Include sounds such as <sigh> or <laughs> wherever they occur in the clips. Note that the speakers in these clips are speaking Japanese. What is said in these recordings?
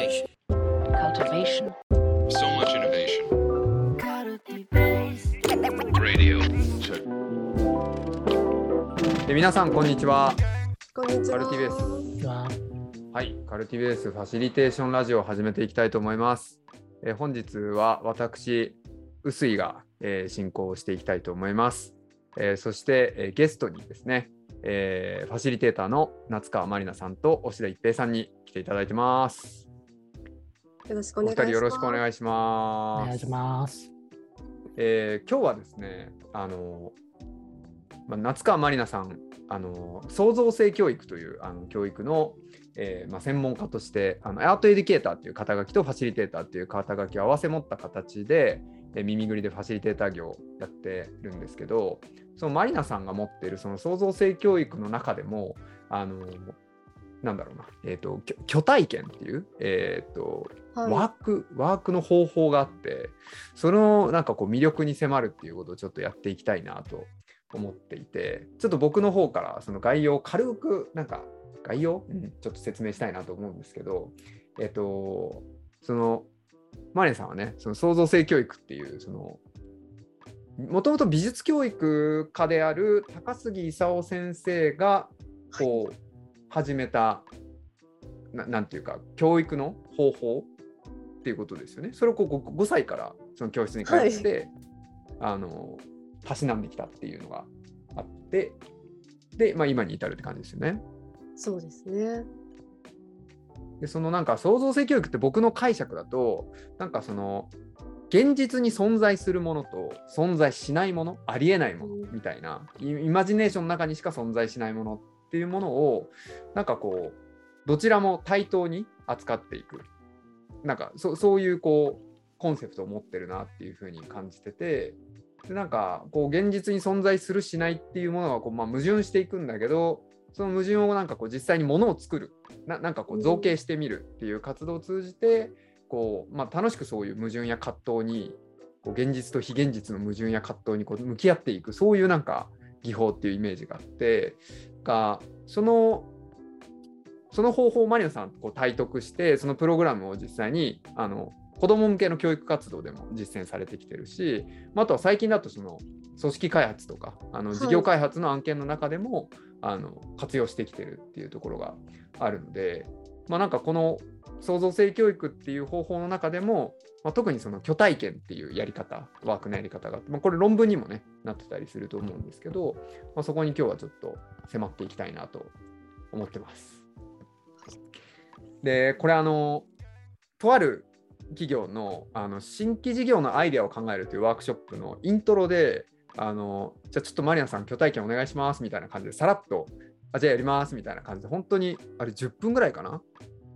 Cultivation. cultivation, So much innovation. Radio. 皆さんこんにちは。こんにちは。カルティベースははい、カルティベースファシリテーションラジオを始めていきたいと思います。えー本日は私、臼井が、えー進行をしていきたいと思います。えーそして、えーゲストにですね、えーファシリテーターの夏川まりなさんと押田一平さんに来ていただいてます。よろしくお願いします。人よろしくお願いしおます。願いします。えー今日はですね、あのまあ、夏川まりなさん、あの創造性教育というあの教育の、えーまあ、専門家としてあのアートエデュケーターという肩書きとファシリテーターという肩書きを合わせ持った形で、えー耳ぐりでファシリテーター業をやってるんですけどそのまりなさんが持っているその創造性教育の中でもあのなんだろうな、えー、と巨体験っていう、えーとはい。ワーク、ワークの方法があって、そのなんかこう魅力に迫るっていうことをちょっとやっていきたいなと思っていて、ちょっと僕の方からその概要を軽く、なんか概要、うんちょっと説明したいなと思うんですけど、えっと、その、マリネさんはね、その創造性教育っていう、その、もともと美術教育家である高杉勲先生がこう始めたななんていうか教育の方法っていうことですよね。それをこう 5, 歳からその教室に通って、あのたしなんできたっていうのがあってで、まあ、今に至るって感じですよね。そうですね。でそのなんか創造性教育って僕の解釈だとなんかその現実に存在するものと存在しないものありえないものみたいなイイマジネーションの中にしか存在しないものっていうものをなんかこうどちらも対等に扱っていく。なんかそそういうこうコンセプトを持ってるなっていうふうに感じててでなんかこう現実に存在するしないっていうものがこう、まあ、矛盾していくんだけどその矛盾をなんかこう実際にものを作る。ななんかこう造形してみるっていう活動を通じてこう、まあ、楽しくそういう矛盾や葛藤にこう現実と非現実の矛盾や葛藤にこう向き合っていく。そういうなんか技法っていうイメージがあってがそのその方法をマリナさんとこう体得してそのプログラムを実際にあの子ども向けの教育活動でも実践されてきてるし、まああとは最近だとその組織開発とかあのはい。事業開発の案件の中でも、あの活用してきてるっていうところがあるので、まあ、なんかこの創造性教育っていう方法の中でも、まあ、特にその巨体験っていうやり方ワークのやり方があって、まあ、これ論文にもねなってたりすると思うんですけど、まあ、そこに今日はちょっと迫っていきたいなと思ってます。でこれあのとある企業のあの新規事業のアイデアを考えるというワークショップのイントロであのじゃあちょっとマリアさん巨体験お願いしますみたいな感じでさらっとあじゃあやりますみたいな感じで本当にあれ10分ぐらいかな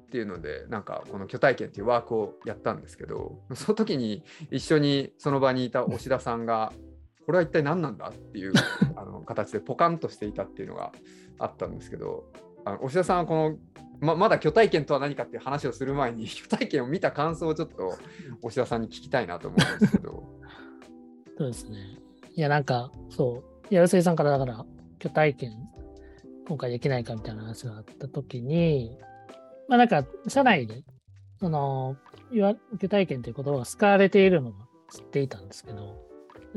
っていうのでなんかこの巨体験っていうワークをやったんですけどその時に一緒にその場にいた押田さんがこれは一体何なんだっていう <laughs> あの形でポカンとしていたっていうのがあったんですけどあの押田さんはこのままだ巨体験とは何かっていう話をする前に巨体験を見た感想をちょっと押田さんに聞きたいなと思うんですけどそうですね。いや、なんか、そう、いや、臼井さんからだから、巨体験、今回できないかみたいな話があったときに、まあなんか、社内で、その、いわ巨体験という言葉が使われているのは知っていたんですけど、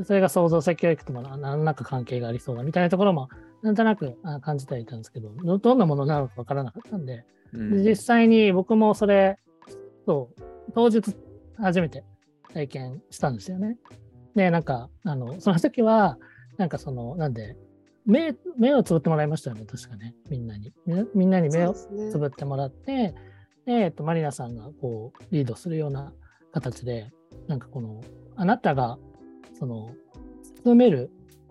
それが創造性教育ともな何らか関係がありそうだみたいなところも、なんとなくあ感じてはいたんですけど、どどんなものなのかわからなかったんで、うんで実際に僕もそれ、そう、当日初めて体験したんですよね。で、なんか、あの、その時は、なんかその、なんで、目、目をつぶってもらいましたよね、確かね、みんなに。みみんなに目をつぶってもらって、で、えっと、マリナさんがこう、リードするような形で、なんかこの、あなたが、その、包める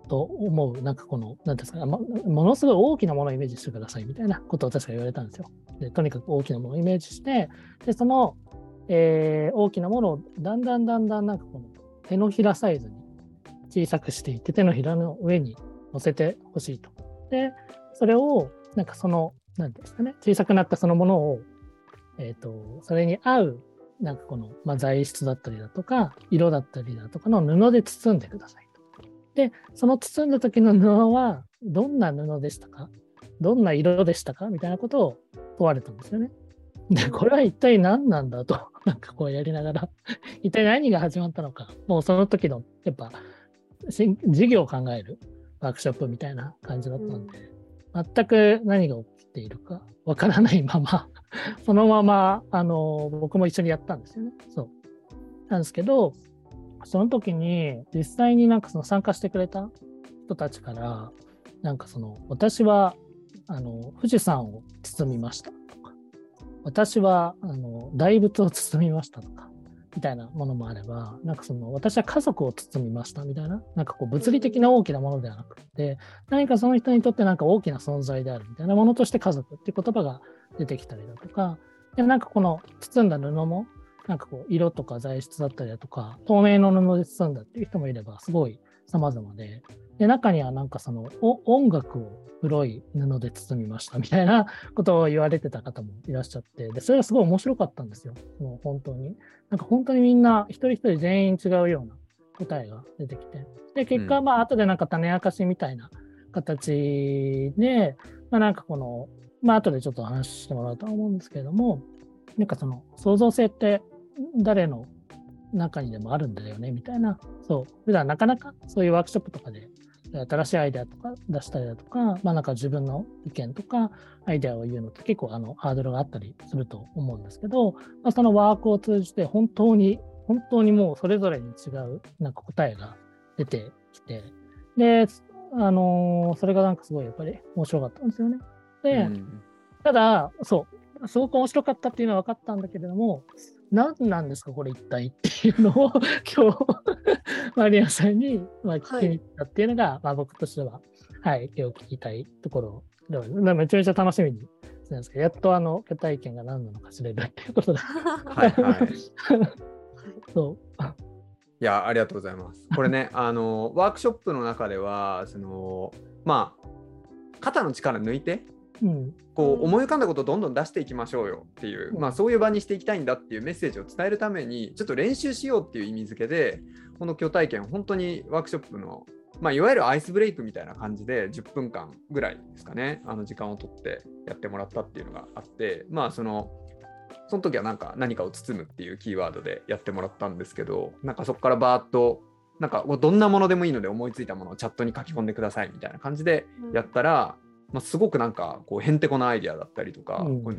と思う、なんかこの、なんですか、もものすごい大きなものをイメージしてくださいみたいなことを確か言われたんですよ。で、とにかく大きなものをイメージして、で、その、えー大きなものをだんだんだんだんなんかこの手のひらサイズに小さくしていって手のひらの上に乗せてほしいと。で、それをなんかその、なんていうんですかね、小さくなったそのものを、えっ、と、それに合う、なんかこの、まあ、材質だったりだとか、色だったりだとかの布で包んでくださいと。で、その包んだ時の布はどんな布でしたか？どんな色でしたか？みたいなことを問われたんですよね。で、これは一体何なんだと、なんかこうやりながら、一体何が始まったのか、もうその時の、やっぱ、し授業を考えるワークショップみたいな感じだったんで、全く何が起きているかわからないまま、<laughs> そのまま、あの、僕も一緒にやったんですよね。そう。なんですけど、その時に実際になんかその参加してくれた人たちから、なんかその、私は、あの、富士山を包みましたとか、私は、あの、大仏を包みましたとか、みたいなものもあれば、なんかその、私は家族を包みましたみたいな、なんかこう、物理的な大きなものではなくて、何かその人にとってなんか大きな存在であるみたいなものとして家族っていう言葉が出てきたりだとか、でなんかこの包んだ布も、なんかこう、色とか材質だったりだとか、透明の布で包んだっていう人もいれば、すごい様々で、で、中にはなんかその、お音楽を黒い布で包みましたみたいな <laughs> ことを言われてた方もいらっしゃって、で、それがすごい面白かったんですよ。もう本当に。なんか本当にみんな一人一人全員違うような答えが出てきて。で、結果、うんまあ後でなんか種明かしみたいな形で、まあなんかこの、まあ後でちょっとお話ししてもらうとは思うんですけれども、なんかその創造性って誰の中にでもあるんだよねみたいな、そう、普段なかなかそういうワークショップとかで新しいアイデアとか出したりだとか、まあなんか自分の意見とかアイデアを言うのって結構あのハードルがあったりすると思うんですけど、まあ、そのワークを通じて本当に、本当にもうそれぞれに違うなんか答えが出てきて、で、あのーそれがなんかすごいやっぱり面白かったんですよね。で、うんただ、そう、すごく面白かったっていうのは分かったんだけれども、何なんですか、これ一体っていうのを <laughs> 今日、マリアさんに、まあ、聞きに行ったっていうのが、まあ、僕としては、はい、今日聞きたいところでは、まあめちゃめちゃ楽しみにしてるんですけど、やっとあの、巨体験が何なのか知れるっていうことで、はいはい。<laughs> そう。いや、ありがとうございます。これね、<laughs> あの、ワークショップの中では、その、まあ、肩の力抜いて、うん、こう思い浮かんだことをどんどん出していきましょうよっていう、うん。まあ、そういう場にしていきたいんだっていうメッセージを伝えるためにちょっと練習しようっていう意味付けでこの巨体験本当にワークショップの、まあ、いわゆるアイスブレイクみたいな感じで10分間ぐらいですかねあの時間を取ってやってもらったっていうのがあってまあそのその時はなんか何かを包むっていうキーワードでやってもらったんですけどなんかそこからバーッとなんかどんなものでもいいので思いついたものをチャットに書き込んでくださいみたいな感じでやったら、まあ、すごくなんかこうへんてこなアイデアだったりとか、うんこれ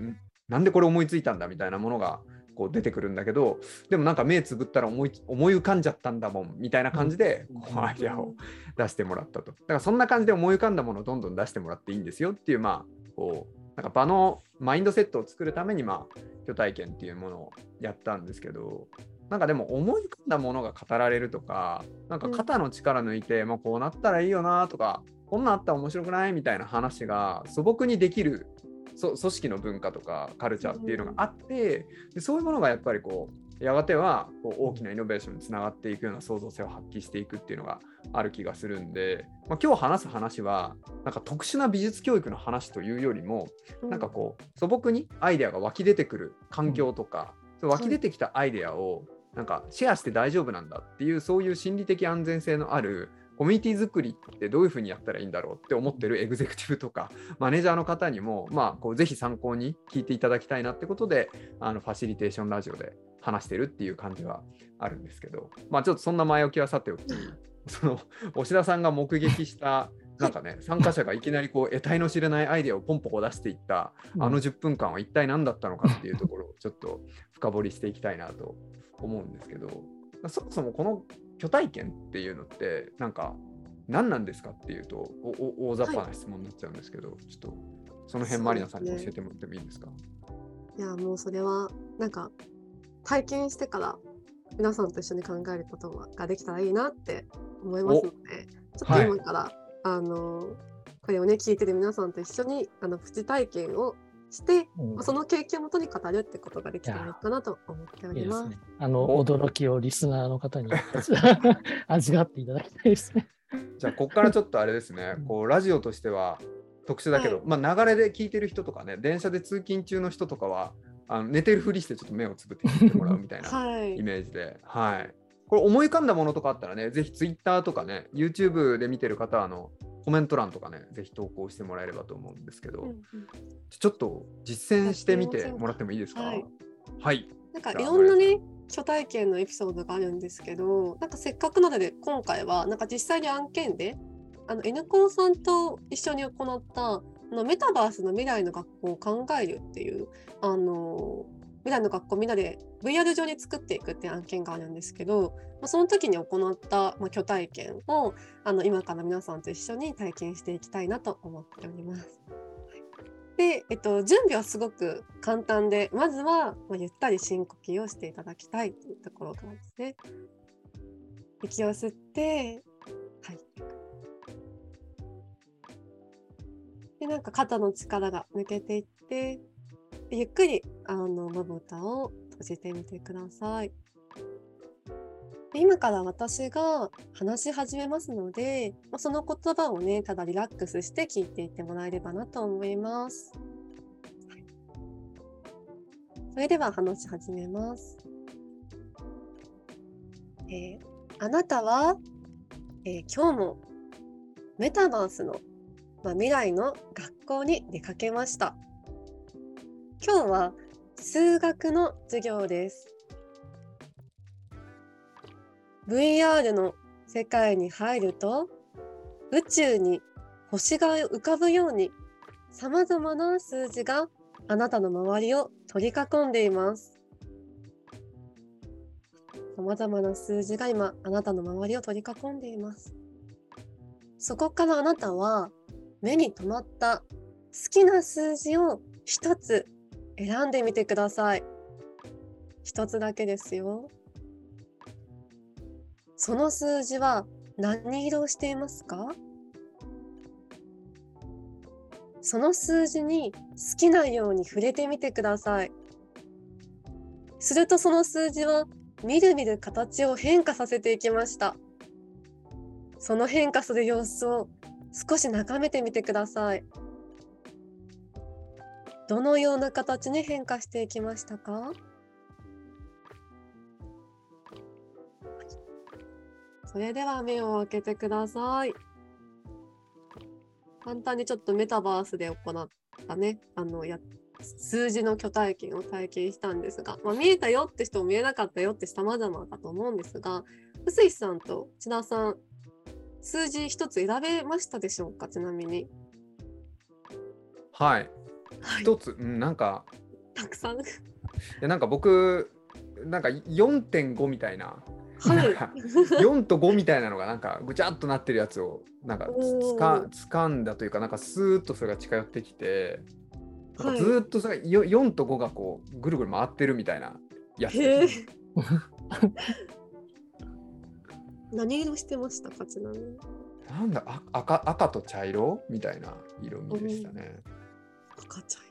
なんでこれ思いついたんだみたいなものがこう出てくるんだけどでもなんか目つぶったら思い思い浮かんじゃったんだもんみたいな感じでうんこうアイデアを出してもらったと。だからそんな感じで思い浮かんだものをどんどん出してもらっていいんですよっていうまあこうなんか場のマインドセットを作るためにまあ巨体験っていうものをやったんですけどなんかでも思い浮かんだものが語られるとかなんか肩の力抜いて、まあ、こうなったらいいよなとかこんなんあったら面白くない？みたいな話が素朴にできるそ組織の文化とかカルチャーっていうのがあってでそういうものがやっぱりこうやがてはこう大きなイノベーションにつながっていくような創造性を発揮していくっていうのがある気がするんで、まあ、今日話す話はなんか特殊な美術教育の話というよりもなんかこう素朴にアイデアが湧き出てくる環境とか、そう湧き出てきたアイデアをなんかシェアして大丈夫なんだっていうそういう心理的安全性のあるコミュニティ作りってどういうふうにやったらいいんだろうって思ってるエグゼクティブとかマネージャーの方にも、まあ、こうぜひ参考に聞いていただきたいなってことであのファシリテーションラジオで話してるっていう感じはあるんですけど、まあ、ちょっとそんな前置きはさておき <laughs> その押田さんが目撃したなんかね参加者がいきなりこう <laughs> 得体の知れないアイデアをポンポコ出していったあの10分間は一体何だったのかっていうところをちょっと深掘りしていきたいなと思うんですけどそもそもこの巨体験っていうのってなんか何なんですかっていうとおお大雑把な質問になっちゃうんですけど、ちょっとその辺マリナさんに教えてもらってもいいですか？いやもうそれはなんか体験してから皆さんと一緒に考えることができたらいいなって思いますのでちょっと今から、あのこれをね聞いてる皆さんと一緒にあのプチ体験をして、うんまあその経験をもとに語るってことができたらいいかなと思っております。いいですね。あの、お驚きをリスナーの方に <laughs> 味わっていただきたいですね。じゃあここからちょっとあれですねこうラジオとしては特殊だけど、はいまあ、流れで聞いてる人とかね電車で通勤中の人とかはあの寝てるふりしてちょっと目をつぶって聞いてもらうみたいな <laughs> はいイメージで、はい。これ思い浮かんだものとかあったらね、ぜひ Twitter とかね、YouTube で見てる方はあの、コメント欄とかね、ぜひ投稿してもらえればと思うんですけど、うんうんちょっと実践してみてもらってもいいですか？はい。はい。なんかいろんなね初体験のエピソードがあるんですけどなんかせっかくなので今回はなんか実際に案件であの N コンさんと一緒に行ったあのメタバースの未来の学校を考えるっていうあの未来の学校みんなで VR 上に作っていくっていう案件があるんですけど、まあ、その時に行った、まあ、虚体験をあの今から皆さんと一緒に体験していきたいなと思っております。で、えっと、準備はすごく簡単で、まずは、まあ、ゆったり深呼吸をしていただきたいというところからですね。息を吸って、はい。で、なんか肩の力が抜けていって、ゆっくり、あの、まぶたを閉じてみてください。今から私が話し始めますので、まあ、その言葉をね、ただリラックスして聞いていってもらえればなと思います。それでは話し始めます。えーあなたは、えー今日もメタバースの、まあ、未来の学校に出かけました。今日は数学の授業です。VR の世界に入ると宇宙に星が浮かぶようにさまざまな数字があなたの周りを取り囲んでいます。さまざまな数字が今あなたの周りを取り囲んでいます。そこからあなたは目に留まった好きな数字を一つ選んでみてください。一つだけですよ。その数字は何色をしていますか？その数字に好きなように触れてみてください。するとその数字はみるみる形を変化させていきました。その変化する様子を少し眺めてみてください。どのような形に変化していきましたか？それでは目を開けてください。簡単にちょっとメタバースで行ったね、あのや数字の巨体験を体験したんですが、まあ、見えたよって人も見えなかったよって様々だと思うんですが、臼井さんと千田さん、数字一つ選べましたでしょうか、ちなみに。はい。はい、一つ、うん、なんか、たくさん。いやなんか僕、なんか4.5みたいな、はいなんか4と5みたいなのがなんかぐちゃっとなってるやつをなんかつつか掴んだというかなんかスーッとそれが近寄ってきてなんかずーっとそれよ4と5がこうぐるぐる回ってるみたいなやつ。<laughs> 何色してました？か、ちなみに。なんだあ赤赤と茶色みたいな色味でしたね。赤ちゃん。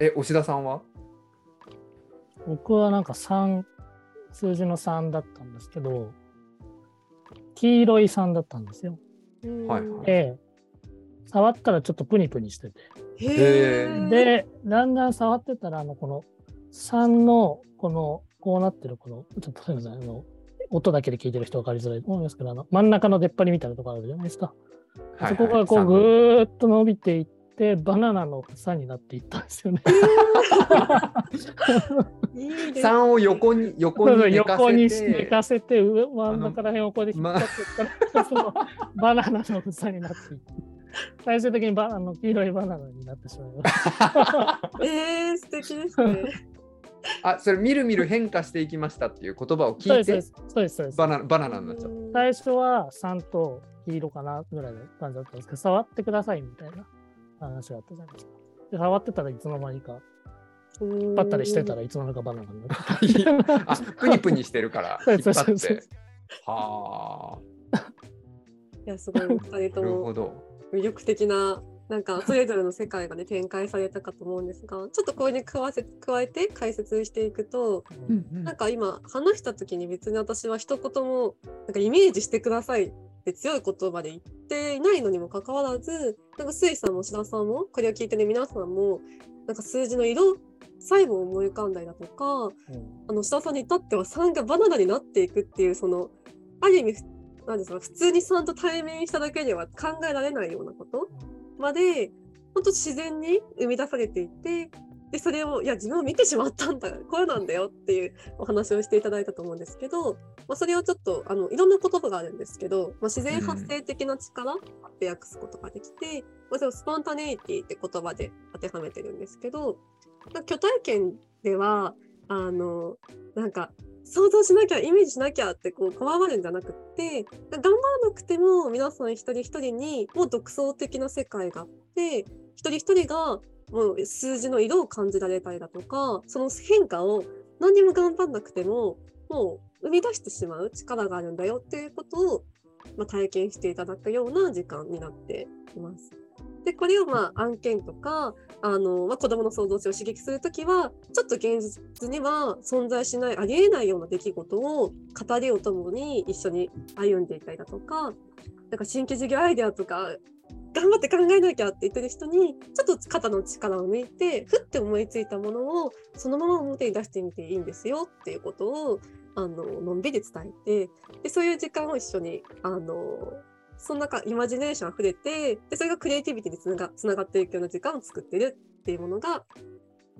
え、押田さんは？僕はなんか3、数字の3だったんですけど、黄色い3だったんですよ。うんはいはいで、触ったらちょっとプニプニしてて。へえ。で、だんだん触ってたら、あの、この3の、この、こうなってる、この、ちょっとすみません、あの、音だけで聞いてる人分かりづらいと思いますけど、あの、真ん中の出っ張りみたいなところあるじゃないですか。はいそこがこう、ぐーっと伸びていって、バナナの房になっていったんですよね。<laughs> いいですね3を横に横に寝かせて横に寝かせて、上真ん中ら辺をこうで引っ張ってったら、そのバナナの房になっていって、最終的にバあの黄色いバナナになってしまいました。<laughs> えー、素敵ですね。あそれみるみる変化していきましたっていう言葉を聞いてそうです、そうです、そうです。バナバナナになっちゃった。最初は3と黄色かなぐらいの感じだったんですけど、触ってくださいみたいな話があったじゃないですか。で触ってたらいつの間にか、引バッタリしてたら。らいつの間にかバナナになってた。<laughs> あプニプニしてるから <laughs> 引っ張って。はいや、すごい、二人あ、ともなるほど。魅力的な、なんか、それぞれの世界がね、展開されたかと思うんですが、ちょっとこれに加わせ加えて解説していくと、なんか今、話した時に別に私は一言も、なんかイメージしてくださいって強い言葉で言っていないのにもかかわらず、なんかスイさんも白さんも、これを聞いてね、皆さんも、なんか数字の色、最後思い浮かんだりだとか、うん。あの下さんに至っては3がバナナになっていくっていうそのある意味なんですか普通にちゃんと対面しただけでは考えられないようなことまで本当自然に生み出されていてでそれをいや自分を見てしまったんだこれなんだよっていうお話をしていただいたと思うんですけど、まあ、それをちょっとあのいろんな言葉があるんですけど、まあ、自然発生的な力って訳すことができて、まあ、それをスポンタネイティって言葉で当てはめてるんですけどまあ虚体験ではあのなんか想像しなきゃイメージしなきゃってこうこわばるんじゃなくって頑張らなくても皆さん一人一人にもう独創的な世界があって一人一人がもう数字の色を感じられたりだとかその変化を何にも頑張んなくてももう生み出してしまう力があるんだよっていうことを、まあ、体験していただくような時間になっています。でこれをまあ案件とかあの、まあ、子どもの創造性を刺激するときはちょっと現実には存在しないありえないような出来事を語りをともに一緒に歩んでいたりだとかなんか新規事業アイデアとか頑張って考えなきゃって言ってる人にちょっと肩の力を抜いてふって思いついたものをそのまま表に出してみていいんですよっていうことをあののんびり伝えてでそういう時間を一緒にあのその中イマジネーションあふれてでそれがクリエイティビティにつながつながっていくような時間を作ってるっていうものが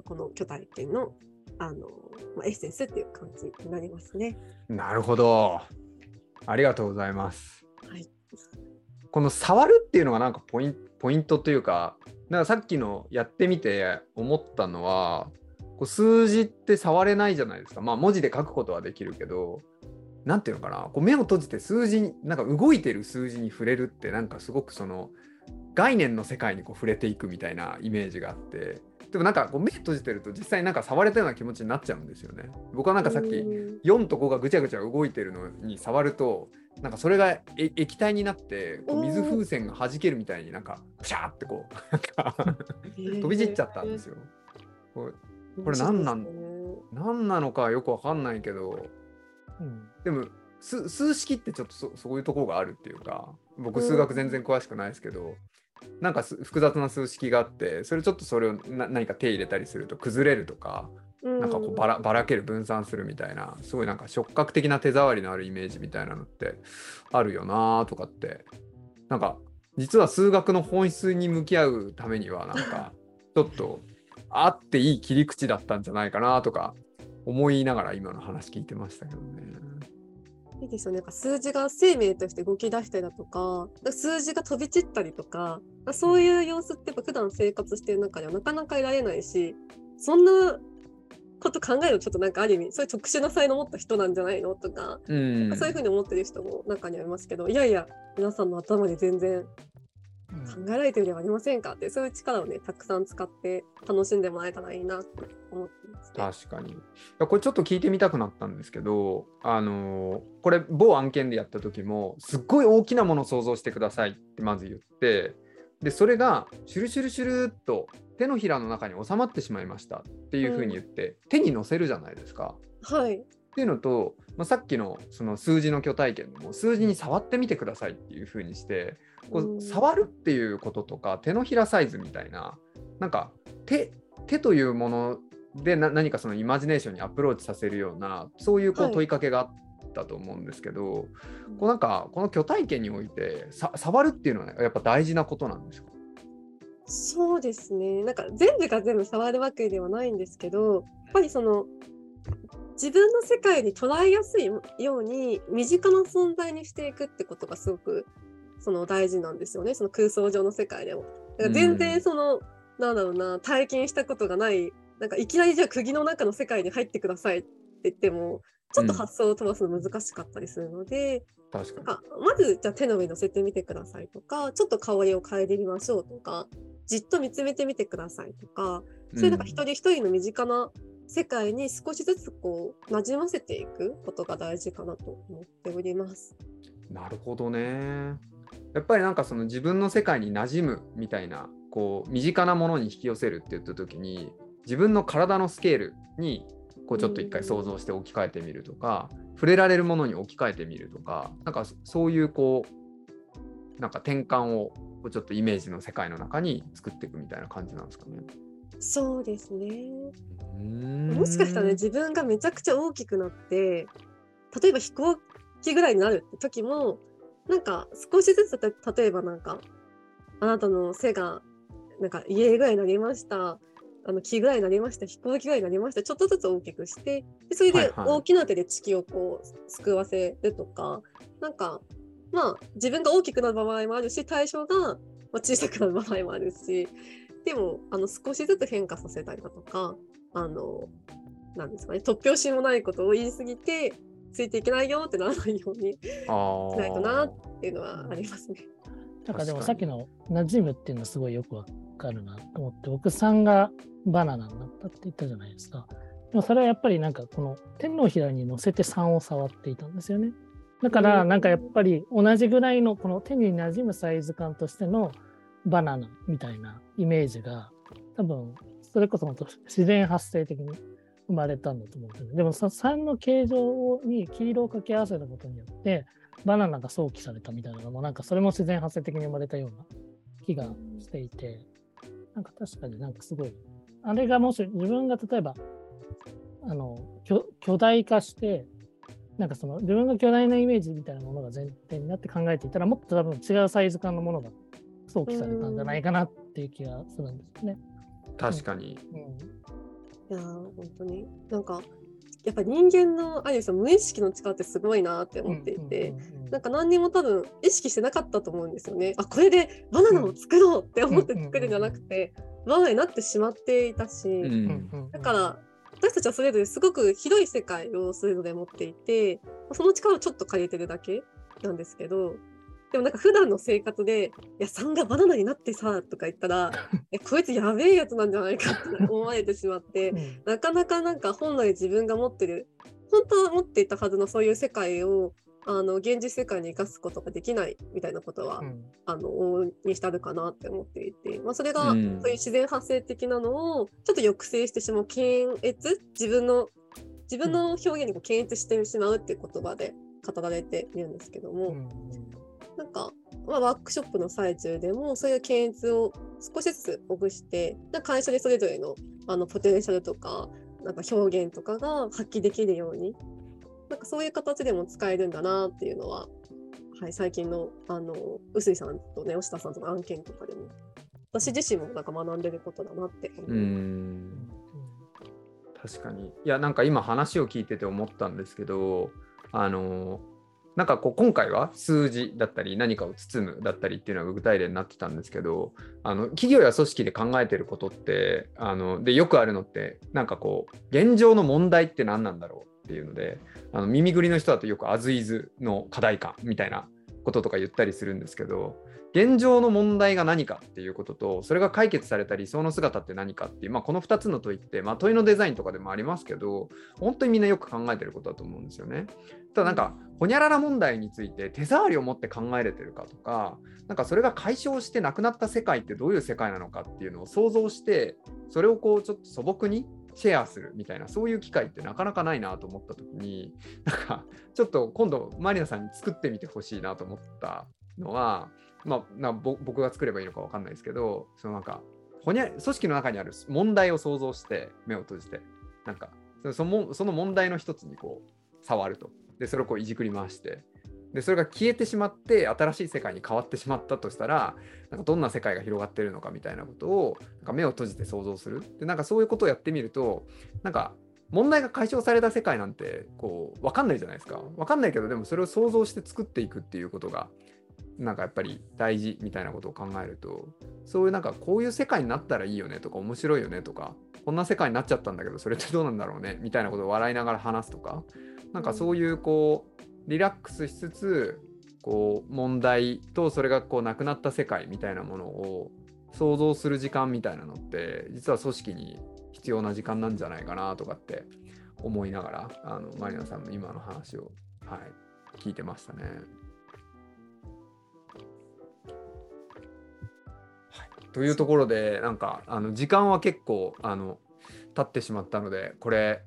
この巨体験のあの、まあ、エッセンスっていう感じになりますね。なるほど。ありがとうございます。この触るっていうのがなんかポインポイントというか、なんかさっきのやってみて思ったのは、こう数字って触れないじゃないですか。まあ文字で書くことはできるけど、何ていうのかな、こう目を閉じて数字に、なんか動いてる数字に触れるって、なんかすごくその概念の世界にこう触れていくみたいなイメージがあって、でもなんかこう目閉じてると実際なんか触れたような気持ちになっちゃうんですよね。僕はなんかさっきうん。4と5がぐちゃぐちゃ動いてるのに触るとなんかそれがえ液体になってこう水風船が弾けるみたいになんかプシャーってこうなんか飛び散っちゃったんですよ。これこれ何なんね何なのかよくわかんないけどうん。でも数数式ってちょっとそそういうところがあるっていうか僕数学全然詳しくないですけど、なんかす複雑な数式があってそれちょっとそれをな何か手入れたりすると崩れるとかなんかこうばらばらける分散するみたいなすごいなんか触覚的な手触りのあるイメージみたいなのってあるよなとかってなんか実は数学の本質に向き合うためにはなんか <laughs> ちょっとあっていい切り口だったんじゃないかなとか思いながら今の話聞いてましたけどね。いいですよね。なんか数字が生命として動き出したりだとか、数字が飛び散ったりとか、そういう様子ってやっぱ普段生活してる中ではなかなかいられないし、そんなこと考えるとちょっとなんかある意味、そういう特殊な才能を持った人なんじゃないのとか、うん、そういうふうに思ってる人も中にはいますけど、いやいや、皆さんの頭で全然考えられてるではありませんか？って、そういう力をね、たくさん使って楽しんでもらえたらいいなって思ってます、ね。確かに。いやこれちょっと聞いてみたくなったんですけど、あのーこれ某案件でやった時もすっごい大きなものを想像してくださいってまず言ってでそれがシュルシュルシュルっと手のひらの中に収まってしまいましたっていうふうに言って、手に乗せるじゃないですか。はい。っていうのと、まあ、さっきのその数字の巨体験でも数字に触ってみてくださいっていうふうにしてこううん。触るっていうこととか手のひらサイズみたいななんか手手というものでな何かそのイマジネーションにアプローチさせるようなそういうこはい。う問いかけがあったと思うんですけど、こうなんかこの巨体験においてさ触るっていうのは、ね、やっぱ大事なことなんですか？そうですね。なんか全部が全部触るわけではないんですけど、やっぱりその自分の世界に捉えやすいように身近な存在にしていくってことがすごくその大事なんですよね。その空想上の世界でも。だから全うん然その、なんだろうな体験したことがないなんかいきなりじゃあ釘の中の世界に入ってくださいって言ってもちょっと発想を飛ばすの難しかったりするので、確かなんかまずじゃあ手の上に乗せてみてくださいとかちょっと香りを嗅いでみましょうとかじっと見つめてみてくださいとかに。そういうなんか一人一人の身近な世界に少しずつこう馴染ませていくことが大事かなと思っております。なるほどね。やっぱりなんかその自分の世界に馴染むみたいなこう身近なものに引き寄せるって言った時に自分の体のスケールにこうちょっと一回想像して置き換えてみるとか、触れられるものに置き換えてみるとかなんかそういうこうなんか転換をちょっとイメージの世界の中に作っていくみたいな感じなんですかね。そうですね。ももしかしたらね自分がめちゃくちゃ大きくなって例えば飛行機ぐらいになる時もなんか少しずつた例えばなんかあなたの背がなんか家ぐらいになりました。あの木ぐらいになりました。飛行機ぐらいになりました。ちょっとずつ大きくしてでそれではいはい。大きな手で地球をこう救わせるとか、なんかまあ自分が大きくなる場合もあるし対象がまあ小さくなる場合もあるしでもあの少しずつ変化させたりだとかあのなんですかね突拍子もないことを言い過ぎてついていけないよってならないようにあしないとなあっていうのはありますね。なんかでもさっきの馴染むっていうのはすごいよくわかるなと思って、僕3がバナナになったって言ったじゃないですか。でもそれはやっぱりなんかこの天のひらに乗せて3を触っていたんですよね。だからなんかやっぱり同じぐらいのこの手に馴染むサイズ感としてのバナナみたいなイメージが多分それこそ自然発生的に生まれたんだと思うんですよね。でもその3の形状に黄色を掛け合わせたことによってバナナが想起されたみたいなのもなんかそれも自然発生的に生まれたような気がしていてなんか確かになんかすごいあれがもし自分が例えばあの巨巨大化してなんかその自分が巨大なイメージみたいなものが前提になって考えていたらもっと多分違うサイズ感のものが想起されたんじゃないかなっていう気がするんですよね。確かに。うんいやー本当になんかやっぱ人間のある意味その無意識の力ってすごいなって思っていて、なんか何にも多分意識してなかったと思うんですよね。あこれでバナナを作ろうって思って作るんじゃなくて、バナナになってしまっていたし、だから私たちはそれぞれすごく広い世界をそれぞれ持っていてその力をちょっと借りてるだけなんですけどでもなんか普段の生活で「いや3がバナナになってさ」とか言ったら「<laughs> えこいつやべえやつなんじゃないか」って思われてしまってうん。なかなかなんか本来自分が持ってる本当は持っていたはずのそういう世界をあの現実世界に生かすことができないみたいなことは、うん。あの往々にしてあるかなって思っていて、まあ、それが、うん。そういう自然発生的なのをちょっと抑制してしまう検閲？自分の自分の表現にこう検閲してしまうっていう言葉で語られているんですけども、うんか、まあ、ワークショップの最中でもそういう検閲を少しずつほぐして会社でそれぞれのあのポテンシャルとかなんか表現とかが発揮できるようになんかそういう形でも使えるんだなっていうのは、はい、最近のあの臼井さんとね押田さんとの案件とかでも私自身もなんか学んでることだなって思います。うん確かに。いや、なんか今話を聞いてて思ったんですけど、あの、なんかこう今回は数字だったり何かを包むだったりっていうのが具体例になってたんですけどあの企業や組織で考えてることってあのでよくあるのってなんかこう現状の問題って何なんだろうっていうのであの耳ぐりの人だとよくアズイズの課題感みたいなこととか言ったりするんですけど現状の問題が何かっていうこととそれが解決された理想の姿って何かっていう、まあ、この2つの問いって、まあ、問いのデザインとかでもありますけど本当にみんなよく考えてることだと思うんですよね。ただなんかほにゃらら問題について手触りを持って考えれてるかとかなんかそれが解消してなくなった世界ってどういう世界なのかっていうのを想像してそれをこうちょっと素朴にシェアするみたいなそういう機会ってなかなかないなと思った時になんかちょっと今度マリナさんに作ってみてほしいなと思ったのはまあなぼ僕が作ればいいのか分かんないですけどそのなんかほにゃ組織の中にある問題を想像して目を閉じて。なんかそそのその問題の一つにこう触ると。でそれをこういじくり回して。でそれが消えてしまって新しい世界に変わってしまったとしたらなんかどんな世界が広がってるのかみたいなことをなんか目を閉じて想像する。でなんかそういうことをやってみるとなんか問題が解消された世界なんてこう分かんないじゃないですか。分かんないけどでもそれを想像して作っていくっていうことがなんかやっぱり大事みたいなことを考えるとそういうなんかこういう世界になったらいいよねとか面白いよねとかこんな世界になっちゃったんだけどそれってどうなんだろうねみたいなことを笑いながら話すとかなんかそういうこうリラックスしつつこう問題とそれがこうなくなった世界みたいなものを想像する時間みたいなのって実は組織に必要な時間なんじゃないかなとかって思いながらあのマリナさんの今の話を、はい、聞いてましたね。というところでなんかあの時間は結構あの経ってしまったのでこれ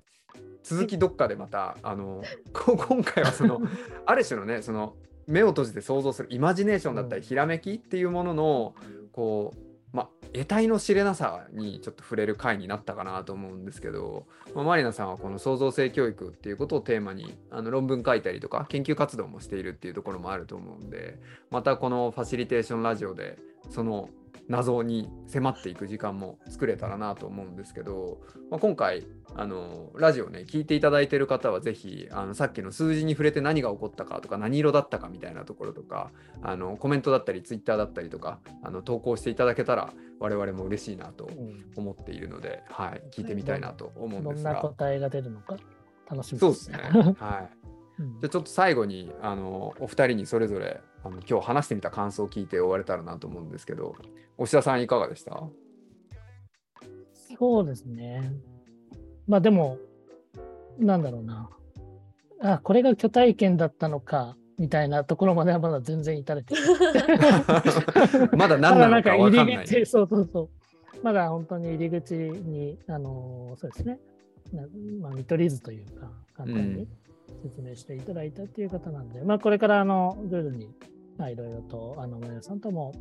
続きどっかでまたあのこ今回はその <laughs> ある種のねその目を閉じて想像するイマジネーションだったりひらめきっていうもののこうまあ、得体の知れなさにちょっと触れる回になったかなと思うんですけど、まあ、マリナさんはこの創造性教育っていうことをテーマにあの論文書いたりとか研究活動もしているっていうところもあると思うんでまたこのファシリテーションラジオでその謎に迫っていく時間も作れたらなと思うんですけど、まあ、今回あのラジオね聞いていただいている方はぜひあのさっきの数字に触れて何が起こったかとか何色だったかみたいなところとかあのコメントだったりツイッターだったりとかあの投稿していただけたら我々も嬉しいなとうん。思っているので、はい、聞いてみたいなと思うんどんなですが、答えが出るのか楽しみそうですね。はい。うんじゃあちょっと最後にあのお二人にそれぞれあの今日話してみた感想を聞いて終われたらなと思うんですけど押田さんいかがでした？そうですね。まあでも、なんだろうな。あ、これが巨体験だったのか、みたいなところまではまだ全然至れてない。<laughs> まだ何なのか分かんない。入り口、そうそうそう。まだ本当に入り口に、あのそうですね。なまあ、見取り図というか、簡単に説明していただいたっていう方なんで、まあ、これからあの徐々に、まあ、いろいろと、あの、皆さんとも、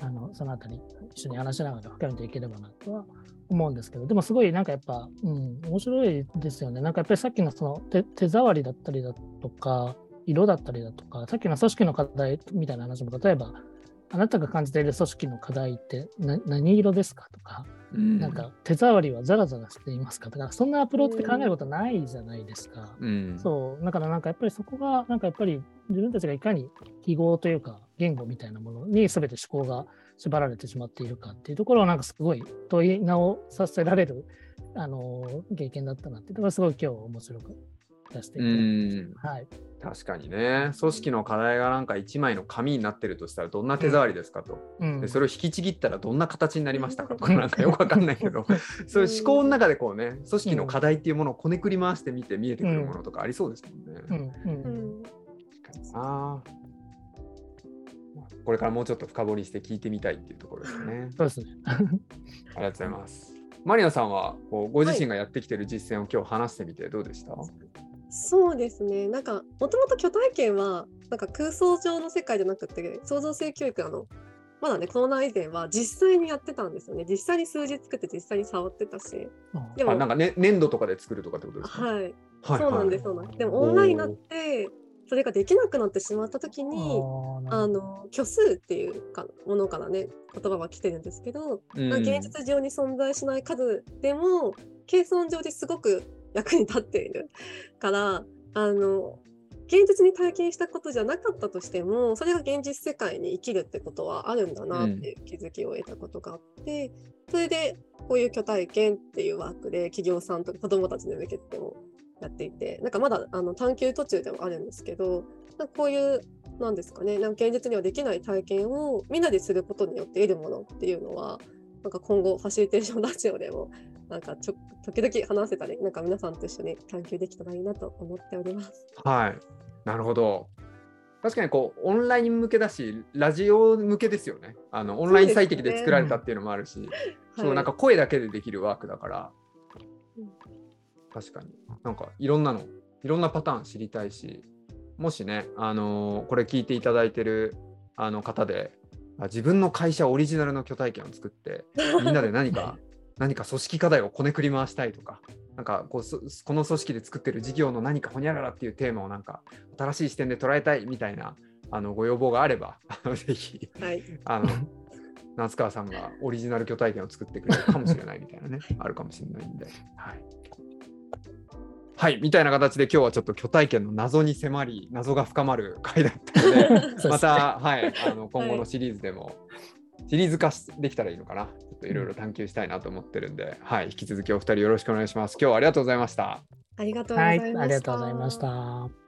あの、そのあたり、一緒に話しながら深めていければなとは思うんですけど、でもすごいなんかやっぱ、うん、面白いですよね。なんかやっぱりさっきのその手手触りだったりだとか、色だったりだとか、さっきの組織の課題みたいな話も、例えば、あなたが感じている組織の課題ってな何色ですかとか、うんなんか手触りはザラザラしていますかとか、そんなアプローチで考えることないじゃないですか。うんそう、だからなんかやっぱりそこが、なんかやっぱり自分たちがいかに記号というか言語みたいなものに全て思考が縛られてしまっているかっていうところをなんかすごい問い直させられる、あのー経験だったなっていうところがすごい今日面白く出していただきました。はい。確かにね。組織の課題がなんか1枚の紙になってるとしたらどんな手触りですかと、うん。でそれを引きちぎったらどんな形になりましたかとかなんかよくわかんないけど。<laughs> そういう思考の中でこうね組織の課題っていうものをこねくり回してみて見えてくるものとかありそうですもんね。うん。これからもうちょっと深掘りして聞いてみたいっていうところですね。そうですね。ありがとうございます。マリナさんはこうご自身がやってきてる実践を今日話してみてどうでした、そうですね。なんか、もともと巨体験は、なんか空想上の世界じゃなくて、創造性教育あの、まだね、コロナ以前は実際にやってたんですよね。実際に数字作って実際に触ってたし。うんでも、あなんか、ね、粘土とかで作るとかってことですか、はい、はいそうなんです、そうなんです。でも、オンラインになって、それができなくなってしまった時に、あの虚数っていうかものからね言葉が来てるんですけど、うんまあ現実上に存在しない数でも計算上ですごく役に立っているからあの現実に体験したことじゃなかったとしてもそれが現実世界に生きるってことはあるんだなっていう気づきを得たことがあって、それでこういう巨体験っていうワークで企業さんとか子どもたちに向けてもやっていてなんかまだあの探求途中ではあるんですけどなんかこういうなんですかねなんか現実にはできない体験をみんなですることによって得るものっていうのはなんか今後ファシリテーションラジオでもなんかちょ時々話せたりなんか皆さんと一緒に探求できたらいいなと思っております。はい。なるほど。確かにこうオンライン向けだし、ラジオ向けですよね。あのオンライン最適で作られたっていうのもあるし、そなんか声だけでできるワークだからうん、確かになんかいろんなの、いろんなパターン知りたいし、もしね、あのーこれ聞いていただいてるあの方で、あ自分の会社オリジナルの巨体験を作って、みんなで何か何か組織課題をこねくり回したいとか、なんかこうそこの組織で作ってる事業の何かほにゃららっていうテーマをなんか新しい視点で捉えたいみたいなあのご要望があれば、<laughs> ぜひはい、あの夏川さんがオリジナル巨体験を作ってくれるかもしれないみたいなね、あるかもしれないんで。はい。はい、みたいな形で今日はちょっと巨体験の謎に迫り、謎が深まる回だったので、<laughs> また、はい、あの <laughs> 今後のシリーズでも、シリーズ化しできたらいいのかな。ちょっといろいろ探求したいなと思ってるんで、はい、引き続きお二人よろしくお願いします。今日はありがとうございました。ありがとうござはいい、ました。ありがとうございました。